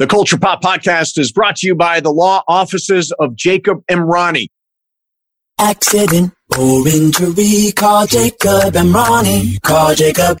The Culture Pop Podcast is brought to you by the law offices of Jacob Emrani. Accident or injury, call Jacob Emrani. Call Jacob.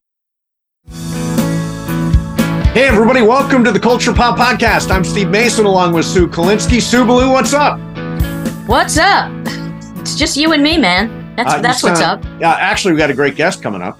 Hey, everybody, welcome to the Culture Pop Podcast. I'm Steve Mason along with Sue Kolinsky. Sue Ballou, what's up? What's up? It's just you and me, man. That's Uh, that's what's up. Yeah, actually, we got a great guest coming up.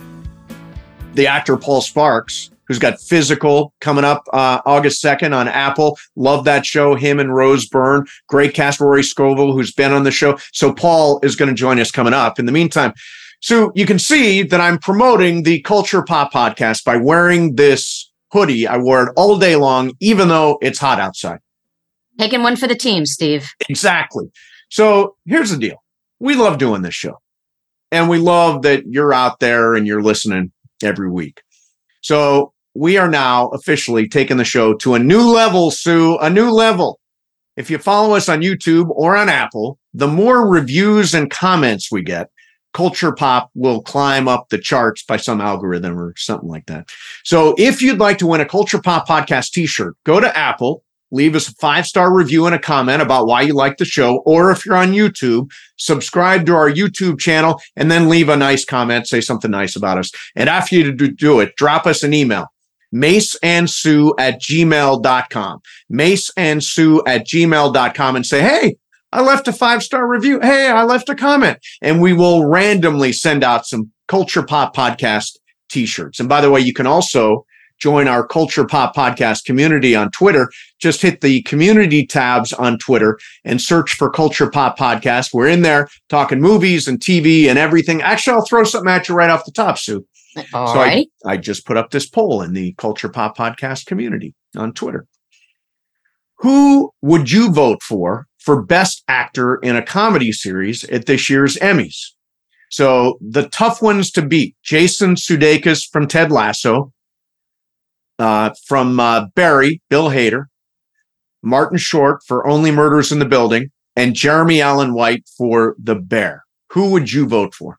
The actor Paul Sparks, who's got Physical coming up uh, August 2nd on Apple. Love that show. Him and Rose Byrne. Great cast. Rory Scovel, who's been on the show. So Paul is going to join us coming up. In the meantime, so you can see that I'm promoting the Culture Pop podcast by wearing this hoodie. I wore it all day long, even though it's hot outside. Taking one for the team, Steve. Exactly. So here's the deal. We love doing this show. And we love that you're out there and you're listening every week. So we are now officially taking the show to a new level, Sue, a new level. If you follow us on YouTube or on Apple, the more reviews and comments we get, Culture Pop will climb up the charts by some algorithm or something like that. So if you'd like to win a Culture Pop podcast t-shirt, go to Apple, leave us a five star review and a comment about why you like the show. Or if you're on YouTube, subscribe to our YouTube channel and then leave a nice comment, say something nice about us. And after you do it, drop us an email. Mase and Sue at gmail.com. Mase and Sue at gmail.com and say, Hey, I left a five star review. Hey, I left a comment and we will randomly send out some culture pop podcast t-shirts. And by the way, you can also join our culture pop podcast community on Twitter. Just hit the community tabs on Twitter and search for culture pop podcast. We're in there talking movies and TV and everything. Actually, I'll throw something at you right off the top, Sue. All So I- I just put up this poll in the Culture Pop Podcast community on Twitter. Who would you vote for for Best Actor in a Comedy Series at this year's Emmys? So the tough ones to beat: Jason Sudeikis from Ted Lasso, uh, from uh, Barry, Bill Hader, Martin Short for Only Murders in the Building, and Jeremy Allen White for The Bear. Who would you vote for?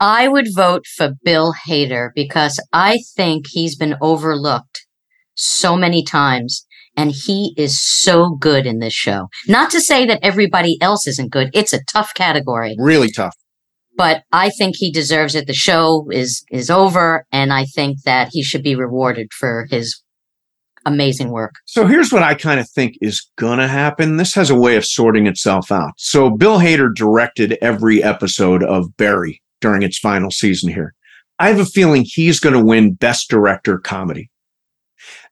I would vote for Bill Hader because I think he's been overlooked so many times and he is so good in this show. Not to say that everybody else isn't good. It's a tough category, Really tough. but I think he deserves it. The show is is over and I think that he should be rewarded for his amazing work. So here's what I kind of think is going to happen. This has a way of sorting itself out. So Bill Hader directed every episode of Barry during its final season here. I have a feeling he's going to win Best Director Comedy.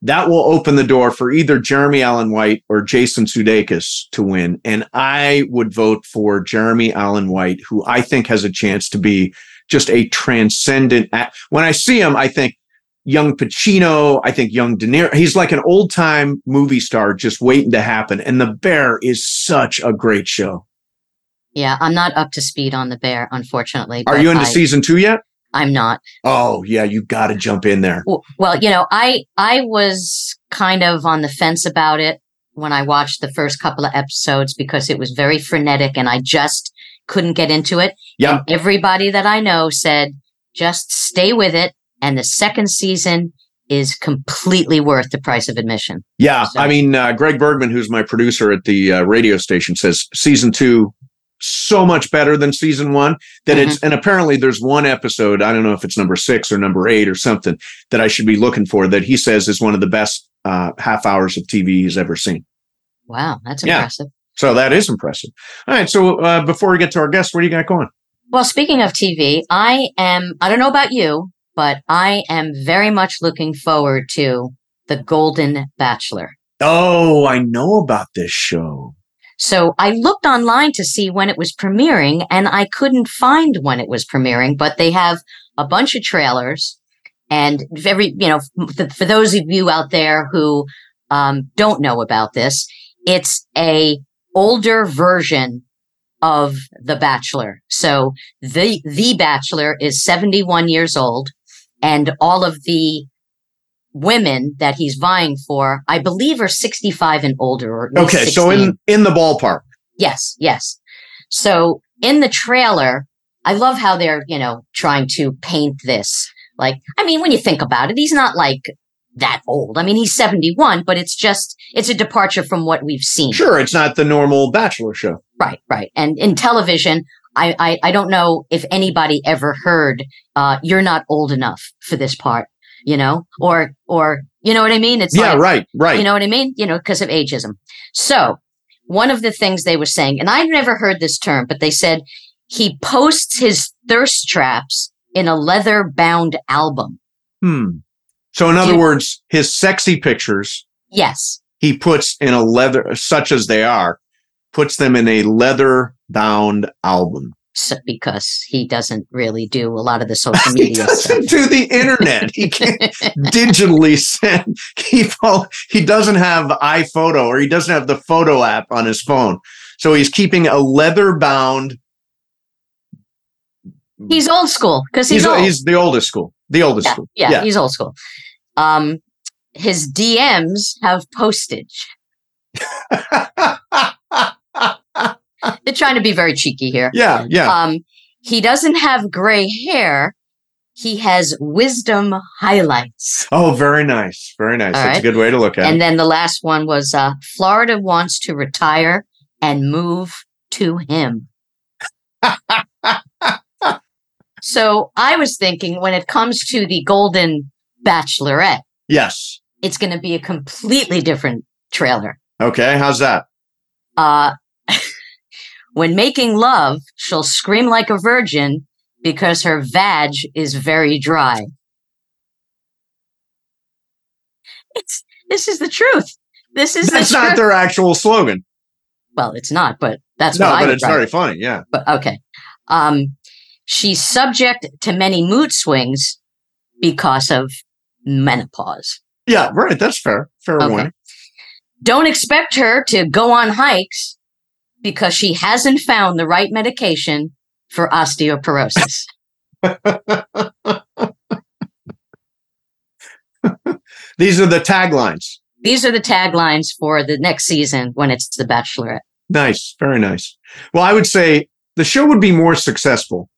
That will open the door for either Jeremy Allen White or Jason Sudeikis to win. And I would vote for Jeremy Allen White, who I think has a chance to be just a transcendent. act- When I see him, I think young Pacino. I think young De Niro. He's like an old time movie star just waiting to happen. And The Bear is such a great show. Yeah, I'm not up to speed on the bear, unfortunately. Are you into I, season two yet? I'm not. Oh yeah, you got to jump in there. Well, you know, I I was kind of on the fence about it when I watched the first couple of episodes because it was very frenetic and I just couldn't get into it. Yeah. And everybody that I know said just stay with it and the second season is completely worth the price of admission. Yeah, So- I mean, uh, Greg Bergman, who's my producer at the uh, radio station, says season two so much better than season one that it's and apparently there's one episode I don't know if it's number six or number eight or something that I should be looking for that he says is one of the best uh, half hours of TV he's ever seen. Wow, that's Yeah. impressive. So that is impressive. All right, so uh, before we get to our guest, what do you got going? Well, speaking of TV, I am, I don't know about you, but I am very much looking forward to The Golden Bachelor. Oh, I know about this show. So I looked online to see when it was premiering and I couldn't find when it was premiering, but they have a bunch of trailers and very, you know, for those of you out there who um, don't know about this, it's a older version of The Bachelor. So the the Bachelor is 71 years old and all of the women that he's vying for, I believe are 65 and older or Okay, so in in the ballpark. Yes, yes. So in the trailer, I love how they're, you know, trying to paint this. Like, I mean, when you think about it, he's not like that old. I mean, he's 71, but it's just, it's a departure from what we've seen. Sure, it's not the normal bachelor show. Right, right. And in television, I, I, I don't know if anybody ever heard, uh, you're not old enough for this part, you know, or, or, you know what I mean? It's yeah, like, right, right. you know what I mean? You know, because of ageism. So one of the things they were saying, and I've never heard this term, but they said he posts his thirst traps in a leather bound album. hmm. So in other You- words, his sexy pictures Yes. he puts in a leather such as they are, puts them in a leather bound album. So, because he doesn't really do a lot of the social media stuff. doesn't do the internet. He can't digitally send. He he doesn't have iPhoto or he doesn't have the photo app on his phone. So he's keeping a leather bound. He's old school because he's, He's, old. he's the oldest school. The oldest yeah, school. yeah, he's old school. Um, his DMs have postage. They're trying to be very cheeky here. yeah, yeah. Um, he doesn't have gray hair. He has wisdom highlights. Oh, very nice. Very nice. All That's a good way to look at And it. And then the last one was uh, Florida wants to retire and move to him. so I was thinking when it comes to the Golden Bachelorette, Yes. it's going to be a completely different trailer. Okay. How's that? Uh, when making love, she'll scream like a virgin because her vag is very dry. It's this is the truth. This is That's the not truth. their actual slogan. well, it's not, but that's no, but it's write. very funny. Yeah. But okay. Um, she's subject to many mood swings because of menopause. Yeah. Right. That's fair. Fair Okay. warning. Don't expect her to go on hikes because she hasn't found the right medication for osteoporosis. These are the taglines. These are the taglines for the next season when it's The Bachelorette. Nice. Very nice. Well, I would say the show would be more successful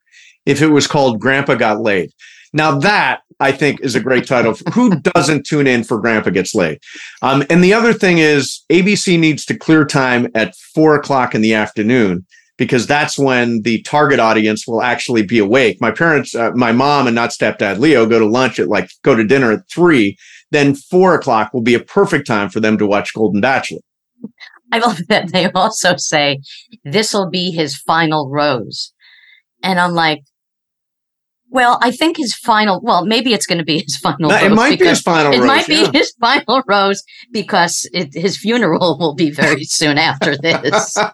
if it was called Grandpa Got Laid. Now that I think is a great title. Who doesn't tune in for Grandpa Gets Laid? Um, and the other thing is ABC needs to clear time at four o'clock in the afternoon because that's when the target audience will actually be awake. My parents, uh, my mom and not stepdad Leo go to lunch at like, go to dinner at three. Then four o'clock will be a perfect time for them to watch Golden Bachelor. I love that they also say this will be his final rose. And I'm like, well, I think his final, well, maybe it's going to be his final rose. it might be his final It rose, might be yeah. his final rose because it, his funeral will be very soon after this.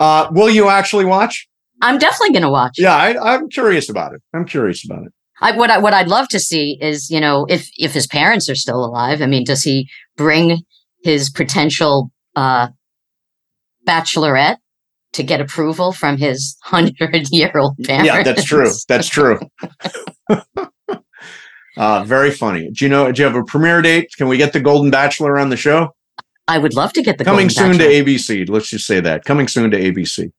Uh, will you actually watch? I'm definitely going to watch. Yeah, I, I'm curious about it. I'm curious about it. I, what I, what I'd love to see is, you know, if if his parents are still alive. I mean, does he bring his potential uh, bachelorette to get approval from his hundred year old parents? Yeah, that's true. That's true. uh, very funny. Do you know? Do you have a premiere date? Can we get the Golden Bachelor on the show? I would love to get the Coming Golden soon Bachelor. to ABC. Let's just say that. Coming soon to ABC.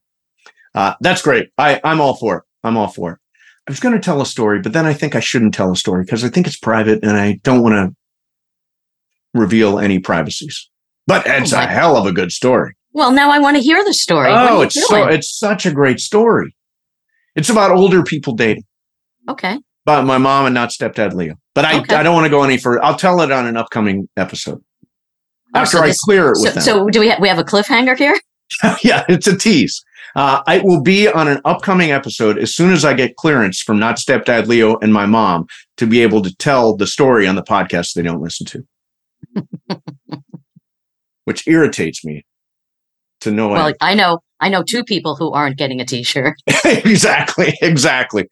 Uh, that's great. I, I'm all for it. I'm all for it. I was going to tell a story, but then I think I shouldn't tell a story because I think it's private and I don't want to reveal any privacies. But it's a hell of a good story. Well, now I want to hear the story. Oh, it's so it's such a great story. It's about older people dating. okay. About my mom and not stepdad Leo. But I, Okay. I don't want to go any further. I'll tell it on an upcoming episode. Oh, After so I this- clear it with So, them. so do we ha- we have a cliffhanger here? yeah, it's a tease. Uh, it will be on an upcoming episode as soon as I get clearance from not stepdad Leo and my mom to be able to tell the story on the podcast they don't listen to. Which irritates me to no Well, end. I know I know two people who aren't getting a T-shirt. exactly, exactly.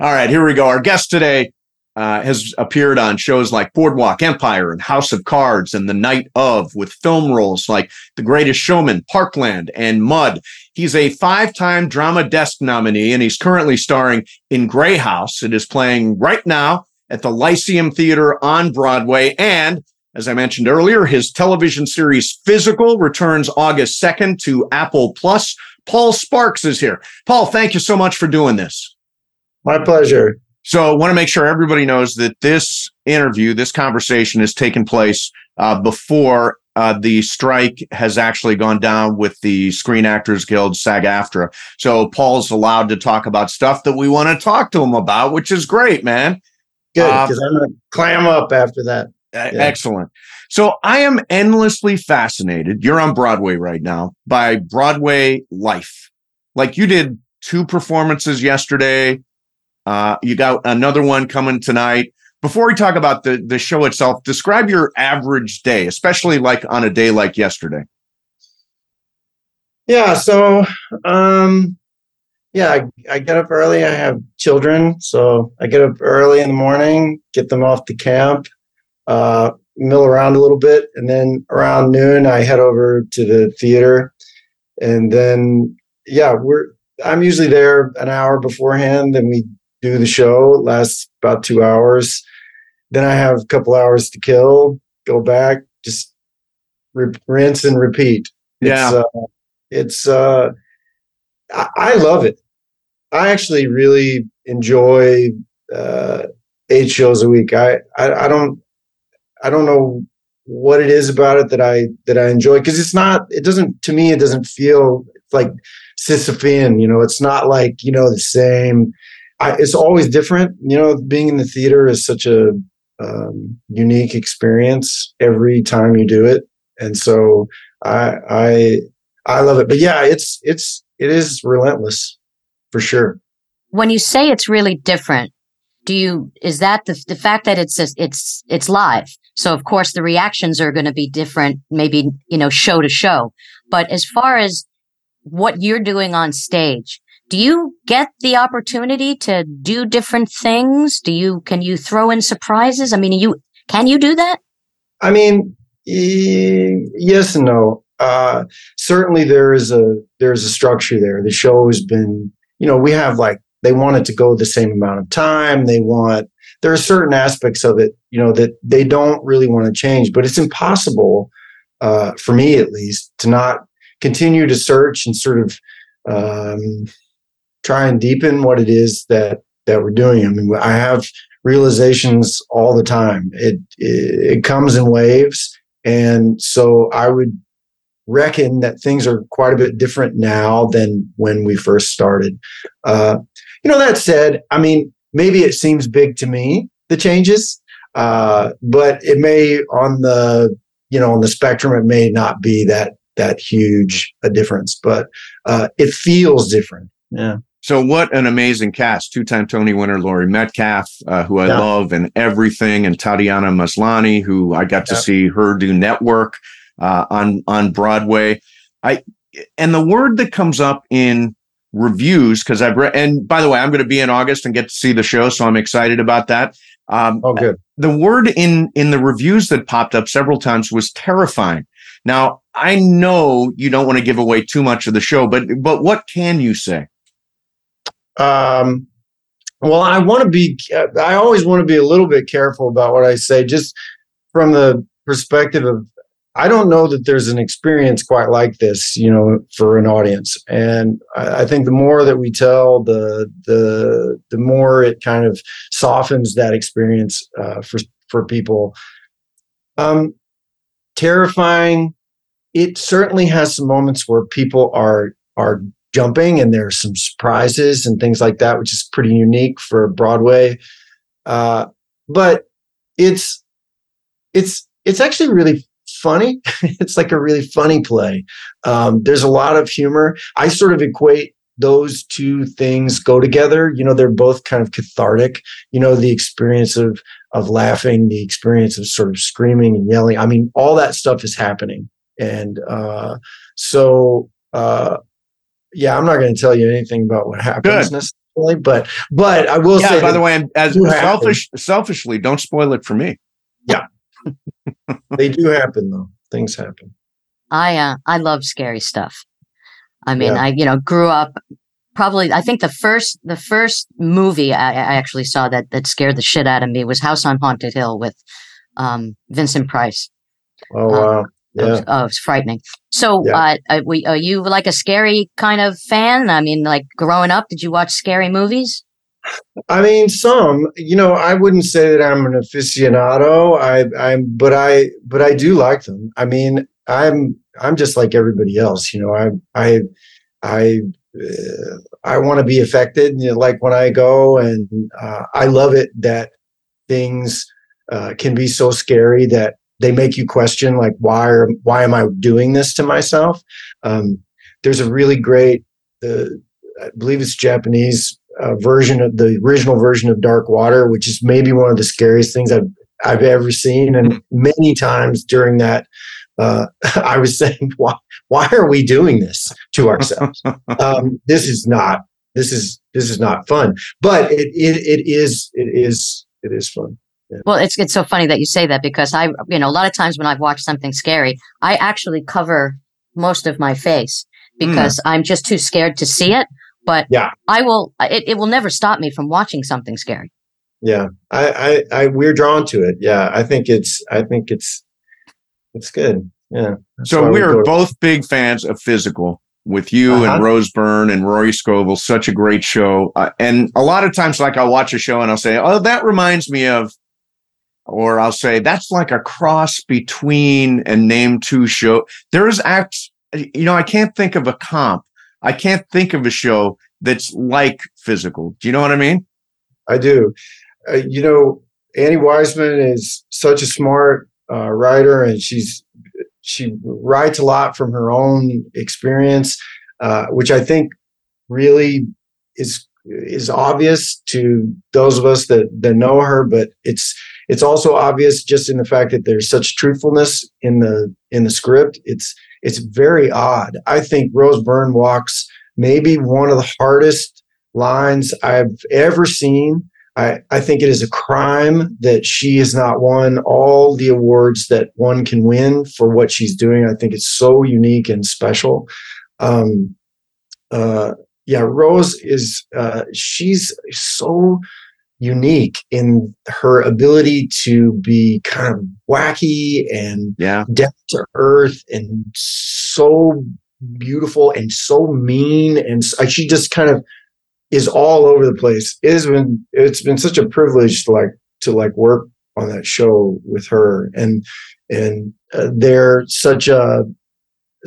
All right, here we go. Our guest today, uh, has appeared on shows like Boardwalk Empire and House of Cards and The Night of with film roles like The Greatest Showman, Parkland, and Mud. He's a five time Drama Desk nominee and he's currently starring in Grey House. It is playing right now at the Lyceum Theater on Broadway. And as I mentioned earlier, his television series Physical returns August 2nd to Apple Plus. Paul Sparks is here. Paul, thank you so much for doing this. My pleasure. So I want to make sure everybody knows that this interview, this conversation is taking place uh, before uh, the strike has actually gone down with the Screen Actors Guild SAG-AFTRA. So Paul's allowed to talk about stuff that we want to talk to him about, which is great, man. Good, because uh, I'm going to clam up after that. Yeah. Excellent. So I am endlessly fascinated. You're on Broadway right now by Broadway life. Like you did two performances yesterday uh, you got another one coming tonight. Before we talk about the the show itself, describe your average day, especially like on a day like yesterday. Yeah, so um, yeah, I, I get up early. I have children, so I get up early in the morning, get them off to camp, uh, mill around a little bit, and then around noon I head over to the theater, and then yeah, we're I'm usually there an hour beforehand, and we do the show. It lasts about two hours. Then I have a couple hours to kill. Go back, just re- rinse and repeat. Yeah, it's, uh, it's uh, I-, I love it. I actually really enjoy uh, eight shows a week. I, I I don't I don't know what it is about it that I that I enjoy because it's not it doesn't to me it doesn't feel like Sisyphean. You know, it's not like you know the same I, it's always different. You know, being in the theater is such a um, unique experience every time you do it, and so I I I love it. But yeah, it's it's it is relentless for sure. When you say it's really different, do you is that the the fact that it's it's it's live? So of course the reactions are going to be different, maybe you know show to show. But as far as what you're doing on stage, do you get the opportunity to do different things? Do you can you throw in surprises? I mean, you can you do that? I mean, yes and no. Uh, certainly, there is a there's a structure there. The show has been, you know, we have like they want it to go the same amount of time. They want there are certain aspects of it, you know, that they don't really want to change. But it's impossible uh, for me, at least, to not continue to search and sort of um, try and deepen what it is that that we're doing. I mean, I have realizations all the time. It it, it comes in waves, and so I would reckon that things are quite a bit different now than when we first started. Uh, you know, that said, I mean, maybe it seems big to me the changes, uh, but it may on the you know on the spectrum it may not be that that huge a difference, but uh, it feels different. Yeah. So what an amazing cast! Two-time Tony winner Laurie Metcalf, uh, who I yeah. love and everything, and Tatiana Maslany, who I got to see her do network uh, on on Broadway. I and the word that comes up in reviews because I've read. And by the way, I'm going to be in August and get to see the show, so I'm excited about that. Um, oh, good. The word in in the reviews that popped up several times was terrifying. Now I know you don't want to give away too much of the show, but but what can you say? Um, well, I want to be, I always want to be a little bit careful about what I say, just from the perspective of, I don't know that there's an experience quite like this, you know, for an audience. And I, I think the more that we tell, the the the more it kind of softens that experience uh, for for people. Um, terrifying. It certainly has some moments where people are are jumping and there's some surprises and things like that, which is pretty unique for Broadway. Uh, but it's it's it's actually really funny. it's like a really funny play. Um, there's a lot of humor. I sort of equate those two things go together. You know, they're both kind of cathartic. You know, the experience of of laughing, the experience of sort of screaming and yelling. I mean, all that stuff is happening, and uh, so uh, yeah, I'm not going to tell you anything about what happens. necessarily. but but I will yeah. say By the way, as do happen. selfish, selfishly, don't spoil it for me. They do happen though. Things happen. I uh, I love scary stuff. I mean, Yeah. I you know grew up probably. I think the first the first movie I, I actually saw that that scared the shit out of me was House on Haunted Hill with um, Vincent Price. Oh Um, wow. It Yeah. was, oh, it's frightening. So, Yeah. uh, uh, we, are you like a scary kind of fan? I mean, like growing up, did you watch scary movies? I mean, some. You know, I wouldn't say that I'm an aficionado. I, I'm, but I, but I do like them. I mean, I'm, I'm just like everybody else. You know, I, I, I, uh, I want to be affected. You know, like when I go, and uh, I love it that things uh, can be so scary that they make you question, like, why are, why am I doing this to myself? Um, there's a really great, the, I believe it's Japanese uh, version of the original version of Dark Water, which is maybe one of the scariest things I've I've ever seen. And many times during that, uh, I was saying, "Why? Why are we doing this to ourselves? um, this is not. This is this is not fun. But it it, it is it is it is fun. Well, it's it's so funny that you say that because I, you know, a lot of times when I've watched something scary, I actually cover most of my face because I'm just too scared to see it. But Yeah. I will. It, it will never stop me from watching something scary. Yeah, I, I I we're drawn to it. Yeah, I think it's I think it's it's good. Yeah. That's So we are to- both big fans of Physical with you Uh-huh. and Rose Byrne and Rory Scovel. Such a great show. Uh, and a lot of times, like I'll watch a show and I'll say, "Oh, that reminds me of," or I'll say, "That's like a cross between and name two show." There is act, you know, I can't think of a comp. I can't think of a show that's like Physical. Do you know what I mean? I do. Uh, you know, Annie Weisman is such a smart uh, writer, and she's she writes a lot from her own experience, uh, which I think really is is obvious to those of us that that know her. But it's it's also obvious just in the fact that there's such truthfulness in the in the script. It's it's very odd. I think Rose Byrne walks maybe one of the hardest lines I've ever seen. I, I think it is a crime that she has not won all the awards that one can win for what she's doing. I think it's so unique and special. Um, uh, yeah, Rose is, uh, she's so unique in her ability to be kind of wacky and Yeah. down to earth and so beautiful and so mean and she just kind of is all over the place it has been it's been such a privilege to like to like work on that show with her and and uh, they're such a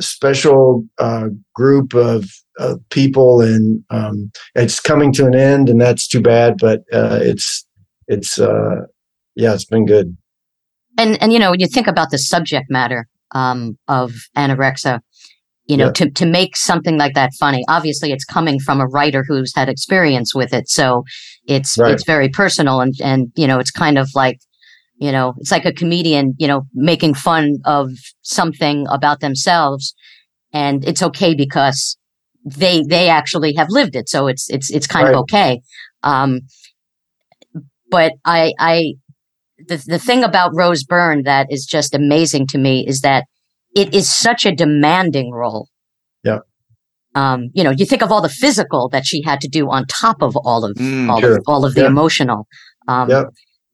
special uh, group of, of people and um, it's coming to an end and that's too bad but uh, it's it's uh, yeah it's been good and and you know when you think about the subject matter um, of anorexia you know Yeah. to, to make something like that funny obviously it's coming from a writer who's had experience with it so it's Right. it's very personal and and you know it's kind of like you know it's like a comedian you know making fun of something about themselves and it's okay because they they actually have lived it so it's it's it's kind Right. of okay um but i i the, the thing about Rose Byrne that is just amazing to me is that it is such a demanding role. Yeah. Um, you know, you think of all the physical that she had to do on top of all of Mm, all sure. of all of the Yeah. emotional. Um, Yep.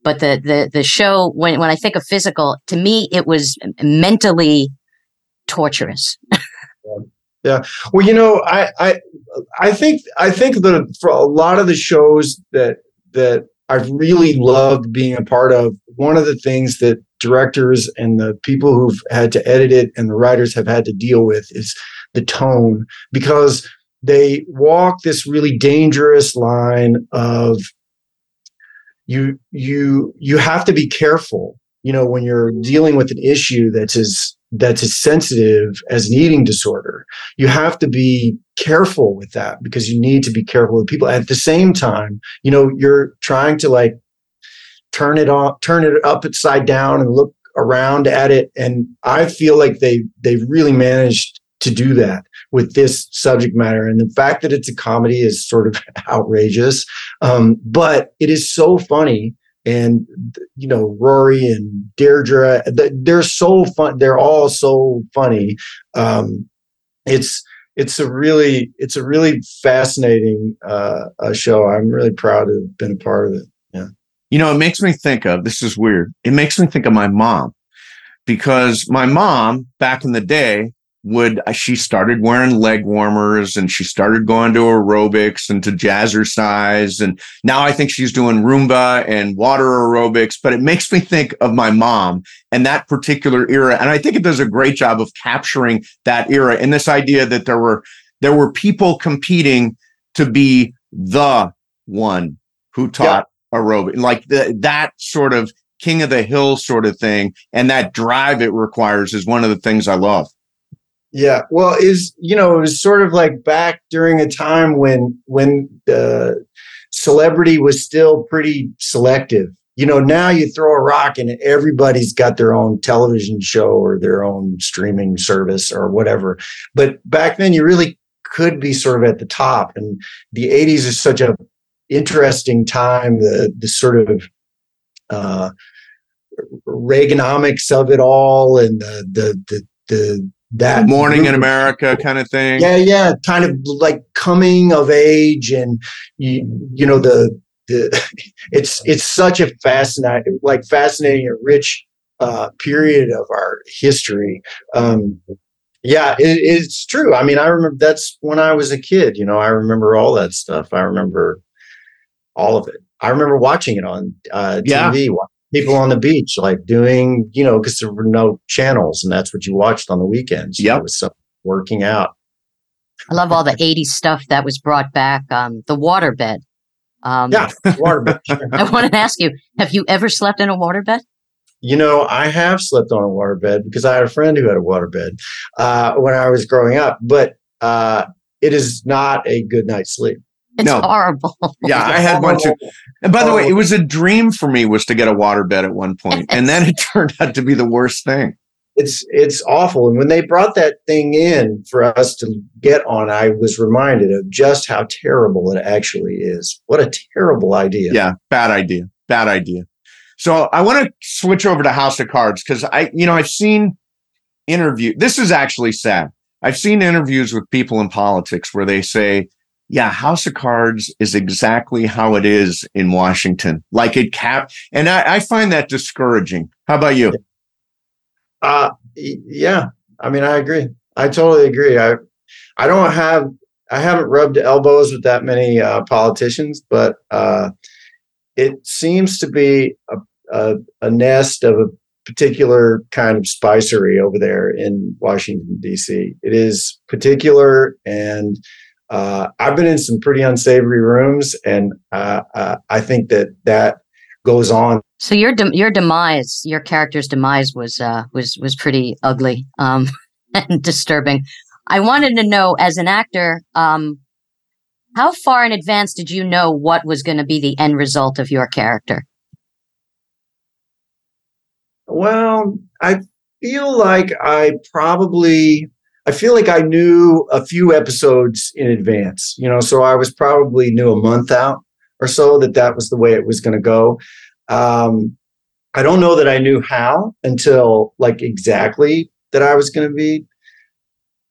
But the, the the show when when I think of physical, to me it was mentally torturous. Yeah. Well, you know, I, I, I think, I think that for a lot of the shows that that I've really loved being a part of, one of the things that directors and the people who've had to edit it and the writers have had to deal with is the tone because they walk this really dangerous line of you you you have to be careful you know when you're dealing with an issue that's as that's as sensitive as an eating disorder. You have to be careful with that because you need to be careful with people. At the same time you know you're trying to like turn it on turn it up upside down and look around at it. And i feel like they they really managed to do that with this subject matter. And the fact that it's a comedy is sort of outrageous. Um, but it is so funny. And, you know, Rory and Deirdre, they're so fun. They're all so funny. Um, it's, it's a really, it's a really fascinating uh, show. I'm really proud to have been a part of it. Yeah. You know, it makes me think of this is weird. It makes me think of my mom because my mom back in the day would uh, she started wearing leg warmers and she started going to aerobics and to jazzercise and now I think she's doing Roomba and water aerobics but it makes me think of my mom and that particular era and I think it does a great job of capturing that era and this idea that there were there were people competing to be the one who taught yeah. aerobic like the, that sort of king of the hill sort of thing and that drive it requires is one of the things I love. Yeah, well, is you know, it was sort of like back during a time when when the celebrity was still pretty selective. You know, now you throw a rock and everybody's got their own television show or their own streaming service or whatever. But back then, you really could be sort of at the top. And the '80s is such a interesting time. The the sort of uh, Reaganomics of it all and the the the, the that morning in America kind of thing. Yeah, yeah, kind of like coming of age and you, you know the the it's it's such a fascinating like fascinating and rich uh, period of our history. Um, yeah, it, it's true. I mean, I remember that's when I was a kid. You know, I remember all that stuff. I remember all of it. I remember watching it on uh, TV, yeah people on the beach, like doing, you know, because there were no channels and that's what you watched on the weekends. Yeah. It was some working out. I love all the 80s stuff that was brought back. Um, the waterbed. Um, yeah, waterbed. I want to ask you, have you ever slept in a waterbed? You know, I have slept on a waterbed because I had a friend who had a waterbed uh, when I was growing up, but uh, it is not a good night's sleep. It's no. horrible. Yeah, I had one too. And by the way, it oh. was a dream for me was to get a waterbed at one point, and then it turned out to be the worst thing. It's it's awful. And when they brought that thing in for us to get on, I was reminded of just how terrible it actually is. What a terrible idea. Yeah, bad idea. Bad idea. So I want to switch over to House of Cards because I, you know, I've seen interview. This is actually sad. I've seen interviews with people in politics where they say, yeah, House of Cards is exactly how it is in Washington. Like it cap, and I, I find that discouraging. How about you? Uh, yeah. I mean, I agree. I totally agree. I, I don't have, I haven't rubbed elbows with that many uh, politicians, but uh, it seems to be a, a, a nest of a particular kind of spicery over there in Washington D.C. It is particular and uh, I've been in some pretty unsavory rooms, and uh, uh, I think that that goes on. So your de- your demise, your character's demise, was uh, was was pretty ugly um, and disturbing. I wanted to know, as an actor, um, how far in advance did you know what was going to be the end result of your character? Well, I feel like I probably I feel like I knew a few episodes in advance, you know, so I was probably knew a month out or so that that was the way it was going to go. Um, I don't know that I knew how until like exactly that I was going to be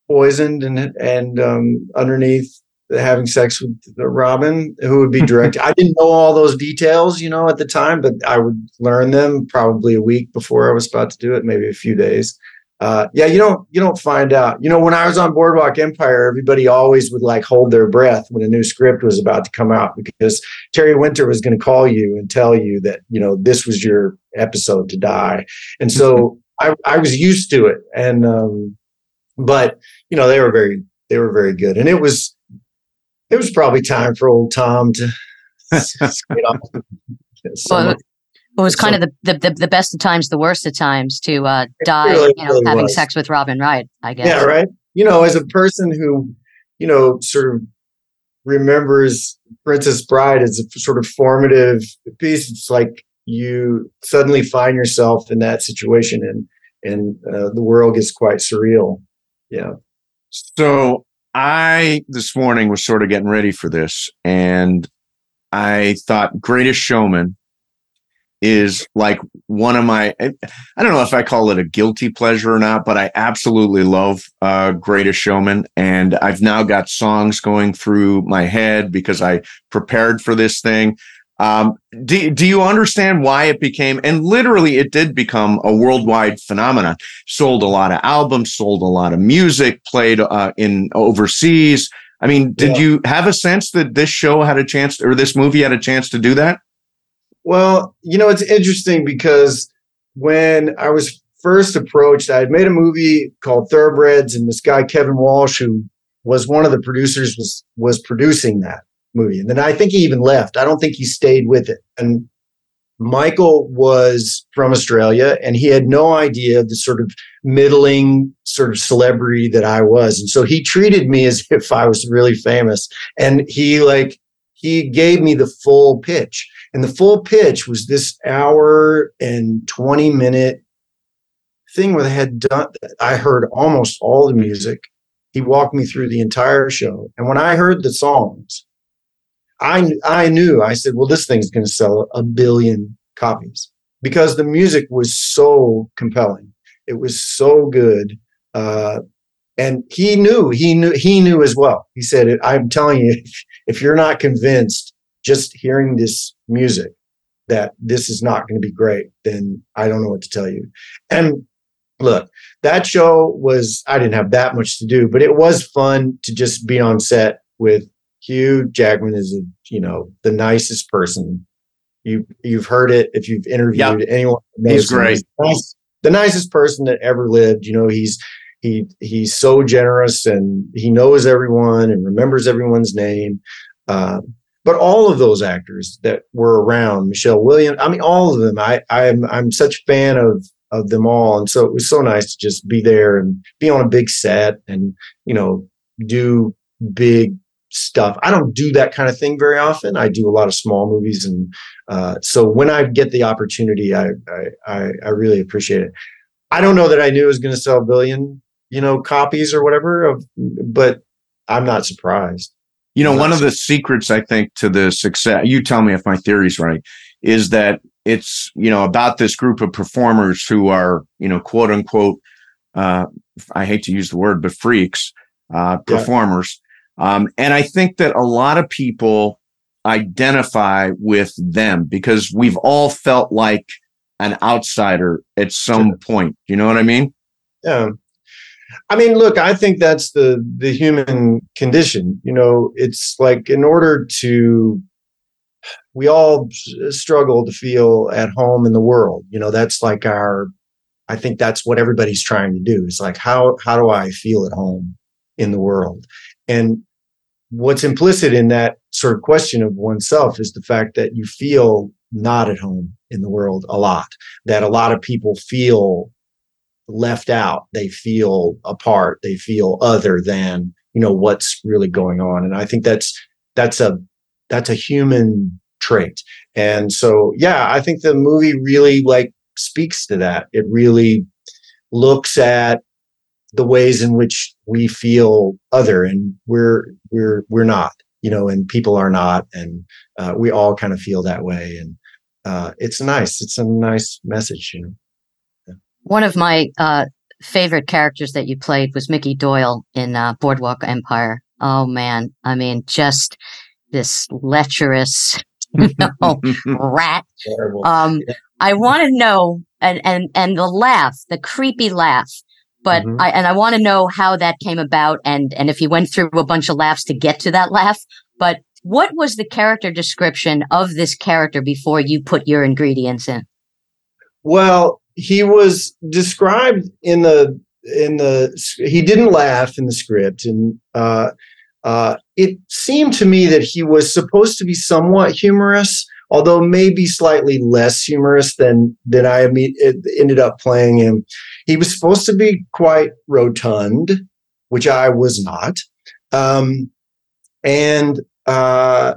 poisoned and and um, underneath having sex with Robin, who would be direct. I didn't know all those details, you know, at the time, but I would learn them probably a week before I was about to do it, maybe a few days uh, yeah, you don't you don't find out. You know, when I was on Boardwalk Empire, everybody always would like hold their breath when a new script was about to come out because Terry Winter was going to call you and tell you that you know this was your episode to die, and so I, I was used to it. And um, but you know they were very they were very good, and it was it was probably time for old Tom to. well, it was kind so, of the, the, the best of times, the worst of times to uh, die, really, you know, really having was. sex with Robin Wright. I guess. Yeah, right. You know, as a person who, you know, sort of remembers Princess Bride as a sort of formative piece, it's like you suddenly find yourself in that situation, and and uh, the world gets quite surreal. Yeah. So I this morning was sort of getting ready for this, and I thought Greatest Showman is like one of my I don't know if I call it a guilty pleasure or not, but I absolutely love uh Greatest Showman and I've now got songs going through my head because I prepared for this thing. Um, do, do you understand why it became, and literally it did become a worldwide phenomenon, sold a lot of albums, sold a lot of music, played uh, in overseas. I mean, did Yeah. you have a sense that this show had a chance or this movie had a chance to do that? Well, you know, it's interesting because when I was first approached, I had made a movie called Thoroughbreds, and this guy Kevin Walsh, who was one of the producers, was was producing that movie. And then I think he even left. I don't think he stayed with it. And Michael was from Australia, and he had no idea the sort of middling sort of celebrity that I was. And so he treated me as if I was really famous. And he like he gave me the full pitch. And the full pitch was this hour and 20 minute thing where they had done, I heard almost all the music. He walked me through the entire show. And when I heard the songs, I, I knew, I said, well, this thing's going to sell a billion copies because the music was so compelling. It was so good. Uh, and he knew, he knew, he knew as well. He said, I'm telling you, if, if you're not convinced just hearing this music that this is not going to be great, then I don't know what to tell you. And look, that show was, I didn't have that much to do, but it was fun to just be on set with Hugh Jackman is a, you know, the nicest person. You, you've heard it if you've interviewed anyone. He's great. nice- the nicest person that ever lived. You know, he's, he, he's so generous and he knows everyone and remembers everyone's name. Um, but all of those actors that were around, Michelle Williams, I mean, all of them, I, I'm, I'm such a fan of, of them all. And so it was so nice to just be there and be on a big set and, you know, do big stuff. I don't do that kind of thing very often. I do a lot of small movies. And, uh, so when I get the opportunity, I, I, I, really appreciate it. I don't know that I knew it was going to sell a billion, you know, copies or whatever of, but I'm not surprised. You know, Well, one of the secrets I think to the success, you tell me if my theory's right, is that it's, you know, about this group of performers who are, you know, quote unquote, uh, I hate to use the word, but freaks, uh, Yeah. performers. Um, and I think that a lot of people identify with them because we've all felt like an outsider at some Sure. point. You know what I mean? Yeah. I mean, look, I think that's the the human condition. You know, it's like in order to we all struggle to feel at home in the world. You know, that's like our I think that's what everybody's trying to do. It's like how how do I feel at home in the world? And what's implicit in that sort of question of oneself is the fact that you feel not at home in the world a lot. That a lot of people feel left out they feel apart they feel other than you know what's really going on. And i think that's that's a that's a human trait. And so yeah i think the movie really like speaks to that. It really looks at the ways in which we feel other and we're we're we're not you know and people are not. And uh, we all kind of feel that way. And uh, it's nice. It's a nice message you know One of my uh, favorite characters that you played was Mickey Doyle in uh, Boardwalk Empire. Oh man, I mean, just this lecherous, you know, rat. Terrible. Um, I want to know, and and and the laugh, the creepy laugh. But Mhm. I and I want to know how that came about, and and if you went through a bunch of laughs to get to that laugh. But what was the character description of this character before you put your ingredients in? Well, he was described in the in the he didn't laugh in the script, and uh, uh, it seemed to me that he was supposed to be somewhat humorous, although maybe slightly less humorous than than I ended up playing him. He was supposed to be quite rotund, which I was not, um, and uh,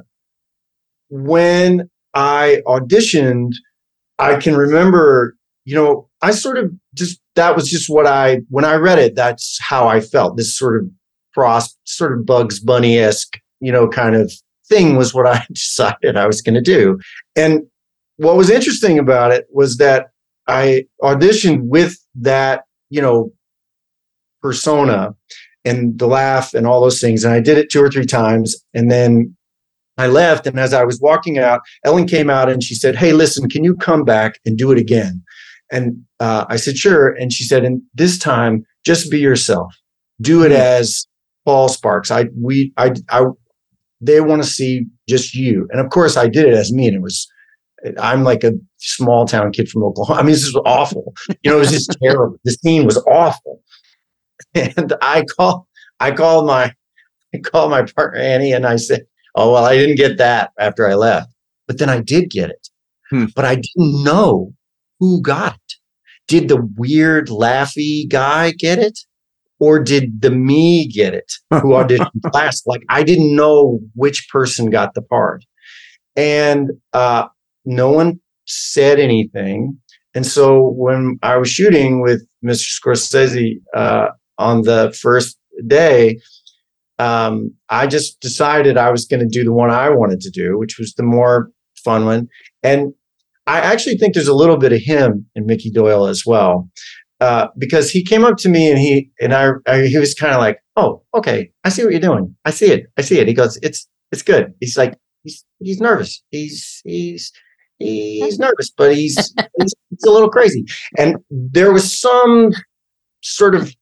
when I auditioned. I can remember, you know, I sort of just that was just what I when I read it, that's how I felt. This sort of Frost, sort of Bugs Bunny esque, you know, kind of thing was what I decided I was going to do. And what was interesting about it was that I auditioned with that, you know, persona and the laugh and all those things. And I did it two or three times. And then I left. And as I was walking out, Ellen came out and she said, Hey, listen, can you come back and do it again? And uh, I said, Sure. And she said, And this time, just be yourself. Do it as Paul Sparks. I, we, I, I, they want to see just you. And of course, I did it as me. And it was, I'm like a small town kid from Oklahoma. I mean, this is awful. You know, it was just terrible. The scene was awful. And I called, I called my, I called my partner Annie, and I said, "Oh well, I didn't get that after I left, but then I did get it. Hmm. But I didn't know who got it. Did the weird laughy guy get it, or did the me get it who auditioned last? Like I didn't know which person got the part, and uh, no one said anything. And so when I was shooting with Mr. Scorsese uh, on the first day, um, I just decided I was going to do the one I wanted to do, which was the more fun one. And I actually think there's a little bit of him in Mickey Doyle as well, uh, because he came up to me and he and I, I he was kind of like, "Oh, okay, I see what you're doing. I see it. I see it." He goes, "It's it's good." He's like, "He's he's nervous. He's he's." He's nervous, but he's, he's, he's a little crazy. And there was some sort of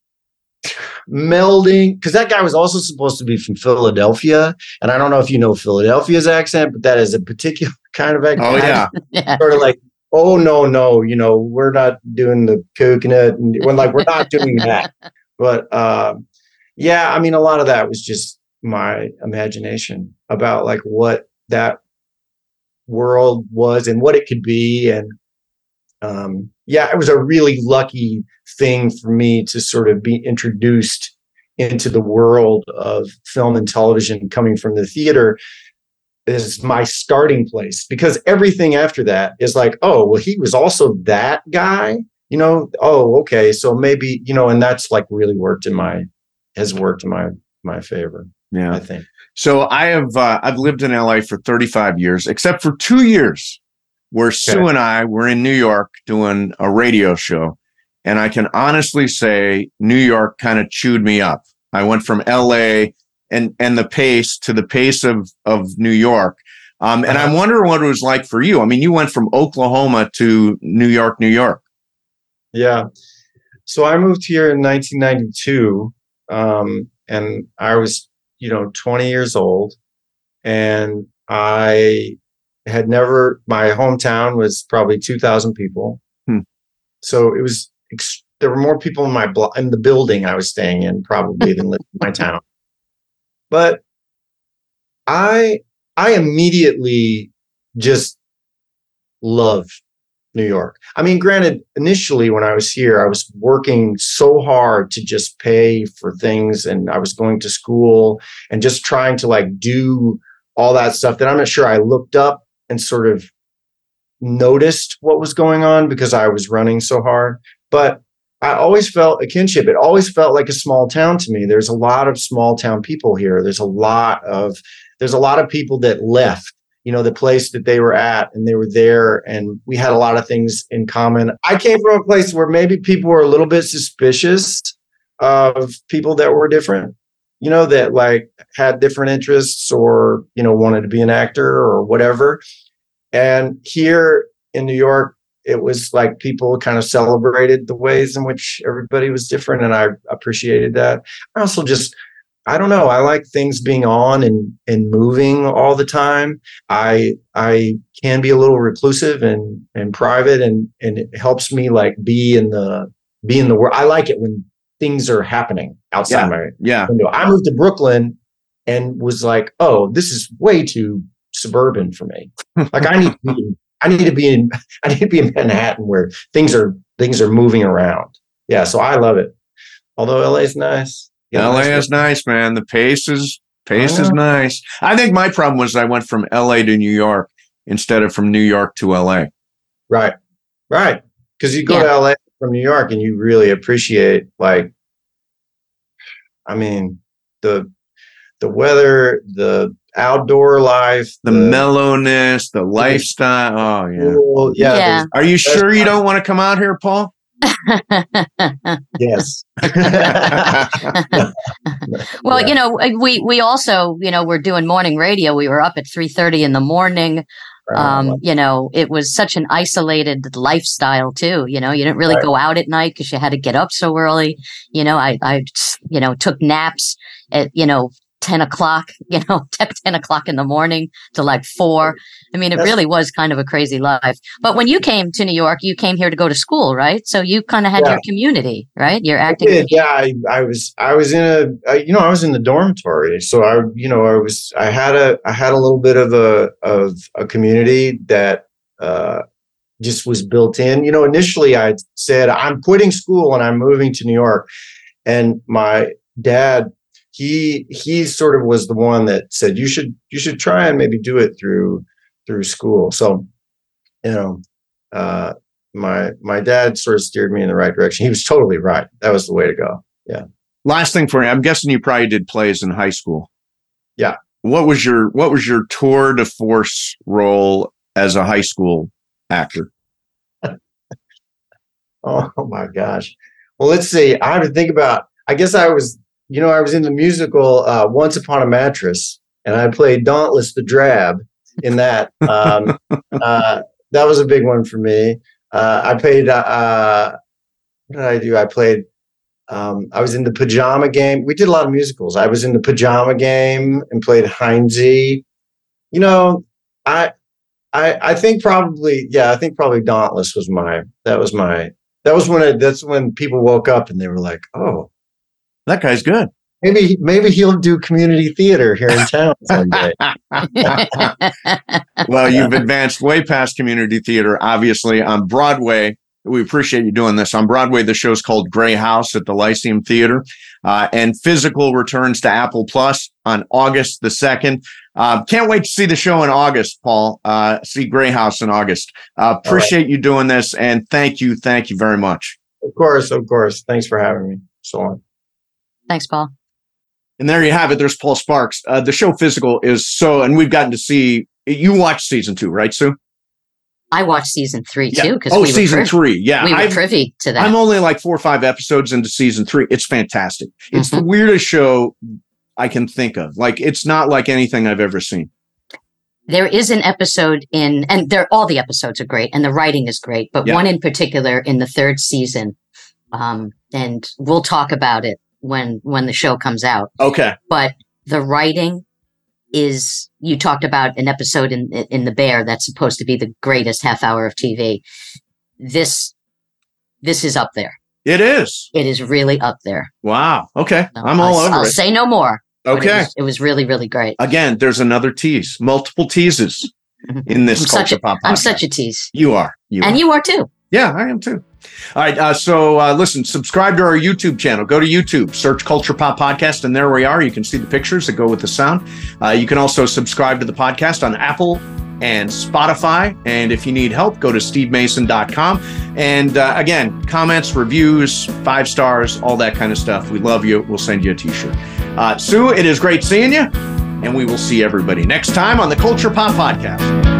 melding because that guy was also supposed to be from Philadelphia, and I don't know if you know Philadelphia's accent, but that is a particular kind of accent. Oh yeah. Yeah. sort of like, oh no, no, you know, we're not doing the coconut, and when like we're not doing that. But um, yeah, I mean, a lot of that was just my imagination about like what that world was and what it could be, and um, yeah, it was a really lucky thing for me to sort of be introduced into the world of film and television coming from the theater is my starting place because everything after that is like oh well he was also that guy you know oh okay so maybe you know and that's like really worked in my has worked in my my favor Yeah. i think So I have uh, I've lived in LA for 35 years, except for two years where Sue and I were in New York doing a radio show. And I can honestly say New York kind of chewed me up. I went from LA and and the pace to the pace of of New York. Um, and I'm wondering what it was like for you. I mean, you went from Oklahoma to New York, New York. Yeah. So I moved here in 1992, um, and I was, you know, 20 years old, and I had never. My hometown was probably 2,000 people, Hmm. so it was. Ex- there were more people in my blo- in the building I was staying in probably than lived in my town. But I I immediately just loved New York. I mean, granted, initially when I was here, I was working so hard to just pay for things and I was going to school and just trying to like do all that stuff that I'm not sure I looked up and sort of noticed what was going on because I was running so hard. But I always felt a kinship. It always felt like a small town to me. There's a lot of small town people here. There's a lot of there's a lot of people that left you know the place that they were at and they were there and we had a lot of things in common i came from a place where maybe people were a little bit suspicious of people that were different you know that like had different interests or you know wanted to be an actor or whatever and here in new york it was like people kind of celebrated the ways in which everybody was different and i appreciated that i also just I don't know. I like things being on and and moving all the time. I I can be a little reclusive and and private, and and it helps me like be in the be in the world. I like it when things are happening outside Yeah. my Yeah. window. I moved to Brooklyn and was like, oh, this is way too suburban for me. Like I need to be, I need to be in I need to be in Manhattan where things are things are moving around. Yeah, so I love it. Although LA is nice. Get a LA is nice, man. The pace is pace is nice. I think my problem was I went from LA to New York instead of from New York to LA. Right. Right. Because you go Yeah. to LA from New York and you really appreciate like I mean, the the weather, the outdoor life, The mellowness, the lifestyle. Oh yeah. cool- yeah, Yeah. Are you sure you don't want to come out here, Paul? Yes. Well, Yeah. you know, we we also, you know, we're doing morning radio. We were up at three thirty in the morning. Um, you know, it was such an isolated lifestyle too. You know, you didn't really Right. go out at night because you had to get up so early. You know, I I you know took naps at you know ten o'clock. You know, ten, 10 o'clock in the morning to like four. I mean, it That's- really was kind of a crazy life. But when you came to New York, you came here to go to school, right? So you kind of had Yeah. your community, right? Your I acting. did, yeah, I, I was I was in a I, you know I was in the dormitory, so I you know I was I had a I had a little bit of a of a community that uh, just was built in. You know, initially I said I'm quitting school and I'm moving to New York, and my dad he he sort of was the one that said you should you should try and maybe do it through through school. So you know. Uh, my my dad sort of steered me in the right direction. He was totally right. That was the way to go. Yeah. Last thing for me, I'm guessing you probably did plays in high school. Yeah. What was your What was your tour de force role as a high school actor? Oh, my gosh. Well, let's see. I have to think about. I guess I was, you know, I was in the musical uh, Once Upon a Mattress, and I played Dauntless the Drab in that. Um, uh, that was a big one for me. Uh, I played. Uh, what did I do? I played. Um, I was in the Pajama Game. We did a lot of musicals. I was in the Pajama Game and played Heinzie. You know, I, I, I think probably, yeah, I think probably Dauntless was my. That was my. That was when. I, that's when people woke up and they were like, "Oh, That guy's good. maybe maybe he'll do community theater here in town someday." well, you've advanced way past community theater, obviously, on Broadway. We appreciate you doing this. On Broadway, the show's called Grey House at the Lyceum Theater. Uh, and Physical returns to Apple Plus on August the 2nd. Uh, can't wait to see the show in August, Paul. Uh, see Grey House in August. Uh, appreciate you doing this. And thank you. Thank you very much. of course, of course. Thanks for having me. So on. Thanks, Paul. And there you have it. There's Paul Sparks. Uh, the show Physical is so, and we've gotten to see, you watched season two, right, Sue? I watched season three too because Oh, we, season priv- three. Yeah. we were I've- privy to that. I'm only like four or five episodes into season three. It's fantastic. It's Mm-hmm. the weirdest show I can think of. Like it's not like anything I've ever seen. there is an episode in, and they're all the episodes are great, and the writing is great, but Yeah. one in particular in the third season, um, and we'll talk about it when when the show comes out. Okay. But the writing is you talked about an episode in in the Bear that's supposed to be the greatest half hour of TV. This this is up there. It is. It is really up there. Wow. Okay. So I'm all I'll, over I'll it. say no more. but It okay. was, it was really really great. Again, there's another tease, multiple teases in this I'm such culture a- pop. I'm podcast. such a tease, You are. You and are. you are too. Yeah, I am too. All right. Uh, so uh, listen, subscribe to our YouTube channel. Go to YouTube, search Culture Pop Podcast, and there we are. You can see the pictures that go with the sound. Uh, you can also subscribe to the podcast on Apple and Spotify. And if you need help, go to stevemason.com. And uh, again, comments, reviews, five stars, all that kind of stuff. We love you. We'll send you a t shirt. Uh, Sue, it is great seeing you. And we will see everybody next time on the Culture Pop Podcast.